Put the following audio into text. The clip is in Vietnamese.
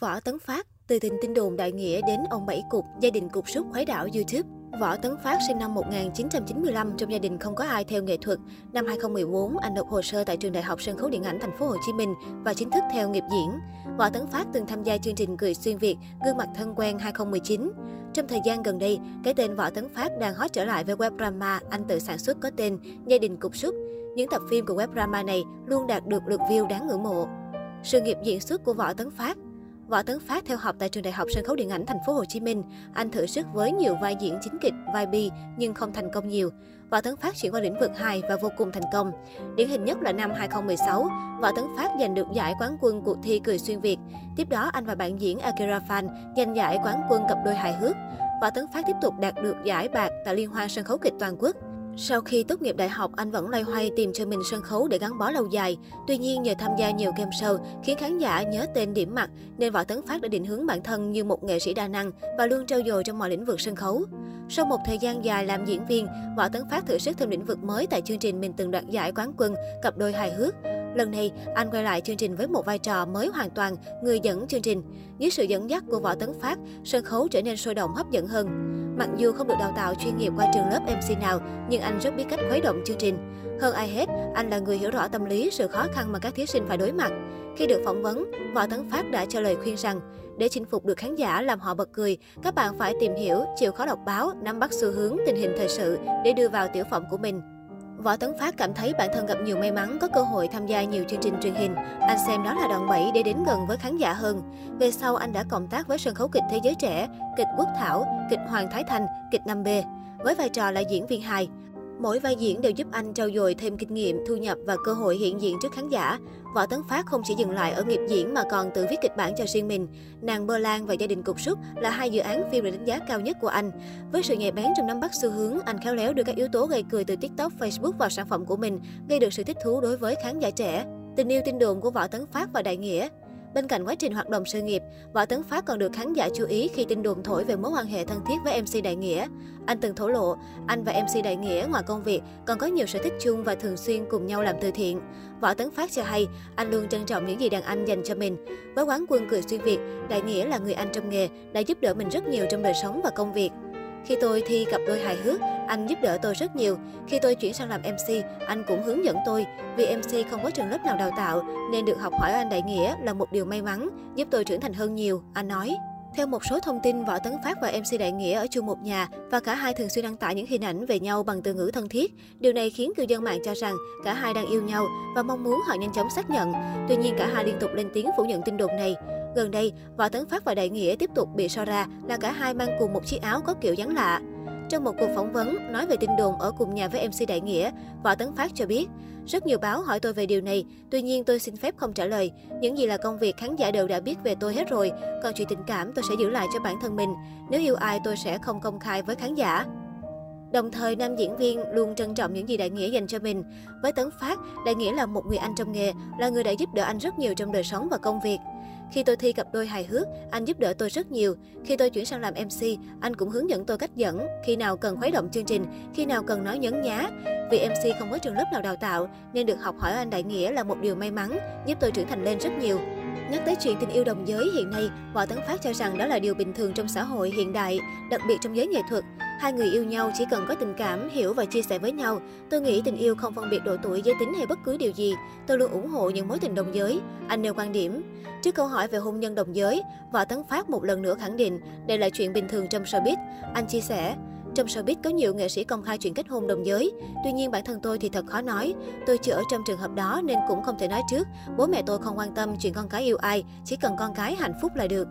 Võ Tấn Phát, từ tình tin đồn đại nghĩa đến ông Bảy Cục, gia đình cục súc khuấy đảo YouTube. Võ Tấn Phát sinh năm 1995, trong gia đình không có ai theo nghệ thuật. Năm 2014, anh nộp hồ sơ tại trường Đại học Sân khấu Điện ảnh Thành phố Hồ Chí Minh và chính thức theo nghiệp diễn. Võ Tấn Phát từng tham gia chương trình Cười xuyên Việt, Gương mặt thân quen 2019. Trong thời gian gần đây, cái tên Võ Tấn Phát đang hot trở lại với web drama anh tự sản xuất có tên Gia đình cục súc. Những tập phim của web drama này luôn đạt được lượt view đáng ngưỡng mộ. Sự nghiệp diễn xuất của Võ Tấn Phát Võ Tấn Phát theo học tại trường Đại học Sân khấu Điện ảnh Thành phố Hồ Chí Minh. Anh thử sức với nhiều vai diễn chính kịch, vai bi nhưng không thành công nhiều. Võ Tấn Phát chuyển qua lĩnh vực hài và vô cùng thành công. Điển hình nhất là năm 2016, Võ Tấn Phát giành được giải quán quân cuộc thi cười xuyên Việt. Tiếp đó anh và bạn diễn Akira Fan giành giải quán quân cặp đôi hài hước. Võ Tấn Phát tiếp tục đạt được giải bạc tại Liên hoan sân khấu kịch toàn quốc. Sau khi tốt nghiệp đại học, anh vẫn loay hoay tìm cho mình sân khấu để gắn bó lâu dài. Tuy nhiên, nhờ tham gia nhiều game show khiến khán giả nhớ tên điểm mặt, nên Võ Tấn Phát đã định hướng bản thân như một nghệ sĩ đa năng và luôn trau dồi trong mọi lĩnh vực sân khấu. Sau một thời gian dài làm diễn viên, Võ Tấn Phát thử sức thêm lĩnh vực mới tại chương trình mình từng đoạt giải quán quân cặp đôi hài hước. Lần này, anh quay lại chương trình với một vai trò mới hoàn toàn, người dẫn chương trình. Dưới sự dẫn dắt của Võ Tấn Phát, sân khấu trở nên sôi động hấp dẫn hơn. Mặc dù không được đào tạo chuyên nghiệp qua trường lớp MC nào, nhưng anh rất biết cách khuấy động chương trình. Hơn ai hết, anh là người hiểu rõ tâm lý, sự khó khăn mà các thí sinh phải đối mặt. Khi được phỏng vấn, Võ Tấn Phát đã cho lời khuyên rằng, để chinh phục được khán giả làm họ bật cười, các bạn phải tìm hiểu, chịu khó đọc báo, nắm bắt xu hướng, tình hình thời sự để đưa vào tiểu phẩm của mình. Võ Tấn Phát cảm thấy bản thân gặp nhiều may mắn có cơ hội tham gia nhiều chương trình truyền hình. Anh xem đó là đòn bẩy để đến gần với khán giả hơn. Về sau anh đã cộng tác với sân khấu kịch Thế giới trẻ, kịch Quốc Thảo, kịch Hoàng Thái Thành, kịch 5B với vai trò là diễn viên hài. Mỗi vai diễn đều giúp anh trau dồi thêm kinh nghiệm, thu nhập và cơ hội hiện diện trước khán giả. Võ Tấn Phát không chỉ dừng lại ở nghiệp diễn mà còn tự viết kịch bản cho riêng mình. Nàng Bơ Lan và Gia đình Cục Súc là hai dự án phim được đánh giá cao nhất của anh. Với sự nhạy bén trong nắm bắt xu hướng, anh khéo léo đưa các yếu tố gây cười từ TikTok, Facebook vào sản phẩm của mình, gây được sự thích thú đối với khán giả trẻ. Tình yêu tin đồn của Võ Tấn Phát và Đại Nghĩa Bên cạnh quá trình hoạt động sự nghiệp, Võ Tấn Phát còn được khán giả chú ý khi tin đồn thổi về mối quan hệ thân thiết với MC Đại Nghĩa. Anh từng thổ lộ, anh và MC Đại Nghĩa ngoài công việc còn có nhiều sở thích chung và thường xuyên cùng nhau làm từ thiện. Võ Tấn Phát cho hay, anh luôn trân trọng những gì đàn anh dành cho mình. Với quán quân cười xuyên Việt, Đại Nghĩa là người anh trong nghề, đã giúp đỡ mình rất nhiều trong đời sống và công việc. Khi tôi thi cặp đôi hài hước, anh giúp đỡ tôi rất nhiều. Khi tôi chuyển sang làm MC, anh cũng hướng dẫn tôi. Vì MC không có trường lớp nào đào tạo, nên được học hỏi anh Đại Nghĩa là một điều may mắn, giúp tôi trưởng thành hơn nhiều, anh nói. Theo một số thông tin, Võ Tấn Phát và MC Đại Nghĩa ở chung một nhà và cả hai thường xuyên đăng tải những hình ảnh về nhau bằng từ ngữ thân thiết. Điều này khiến cư dân mạng cho rằng cả hai đang yêu nhau và mong muốn họ nhanh chóng xác nhận. Tuy nhiên cả hai liên tục lên tiếng phủ nhận tin đồn này. Gần đây, Võ Tấn Phát và Đại Nghĩa tiếp tục bị so ra là cả hai mang cùng một chiếc áo có kiểu dáng lạ. Trong một cuộc phỏng vấn nói về tin đồn ở cùng nhà với MC Đại Nghĩa, Võ Tấn Phát cho biết, rất nhiều báo hỏi tôi về điều này, tuy nhiên tôi xin phép không trả lời. Những gì là công việc khán giả đều đã biết về tôi hết rồi, còn chuyện tình cảm tôi sẽ giữ lại cho bản thân mình. Nếu yêu ai tôi sẽ không công khai với khán giả. Đồng thời, nam diễn viên luôn trân trọng những gì Đại Nghĩa dành cho mình. Với Tấn Phát, Đại Nghĩa là một người anh trong nghề, là người đã giúp đỡ anh rất nhiều trong đời sống và công việc. Khi tôi thi cặp đôi hài hước, anh giúp đỡ tôi rất nhiều. Khi tôi chuyển sang làm MC, anh cũng hướng dẫn tôi cách dẫn, khi nào cần khuấy động chương trình, khi nào cần nói nhấn nhá. Vì MC không có trường lớp nào đào tạo, nên được học hỏi anh Đại Nghĩa là một điều may mắn, giúp tôi trưởng thành lên rất nhiều. Nhắc tới chuyện tình yêu đồng giới hiện nay, Võ Tấn Phát cho rằng đó là điều bình thường trong xã hội hiện đại, đặc biệt trong giới nghệ thuật. Hai người yêu nhau chỉ cần có tình cảm, hiểu và chia sẻ với nhau. Tôi nghĩ tình yêu không phân biệt độ tuổi, giới tính hay bất cứ điều gì. Tôi luôn ủng hộ những mối tình đồng giới. Anh nêu quan điểm. Trước câu hỏi về hôn nhân đồng giới, Võ Tấn Phát một lần nữa khẳng định đây là chuyện bình thường trong showbiz. Anh chia sẻ, trong showbiz có nhiều nghệ sĩ công khai chuyện kết hôn đồng giới. Tuy nhiên bản thân tôi thì thật khó nói. Tôi chưa ở trong trường hợp đó nên cũng không thể nói trước. Bố mẹ tôi không quan tâm chuyện con cái yêu ai, chỉ cần con cái hạnh phúc là được.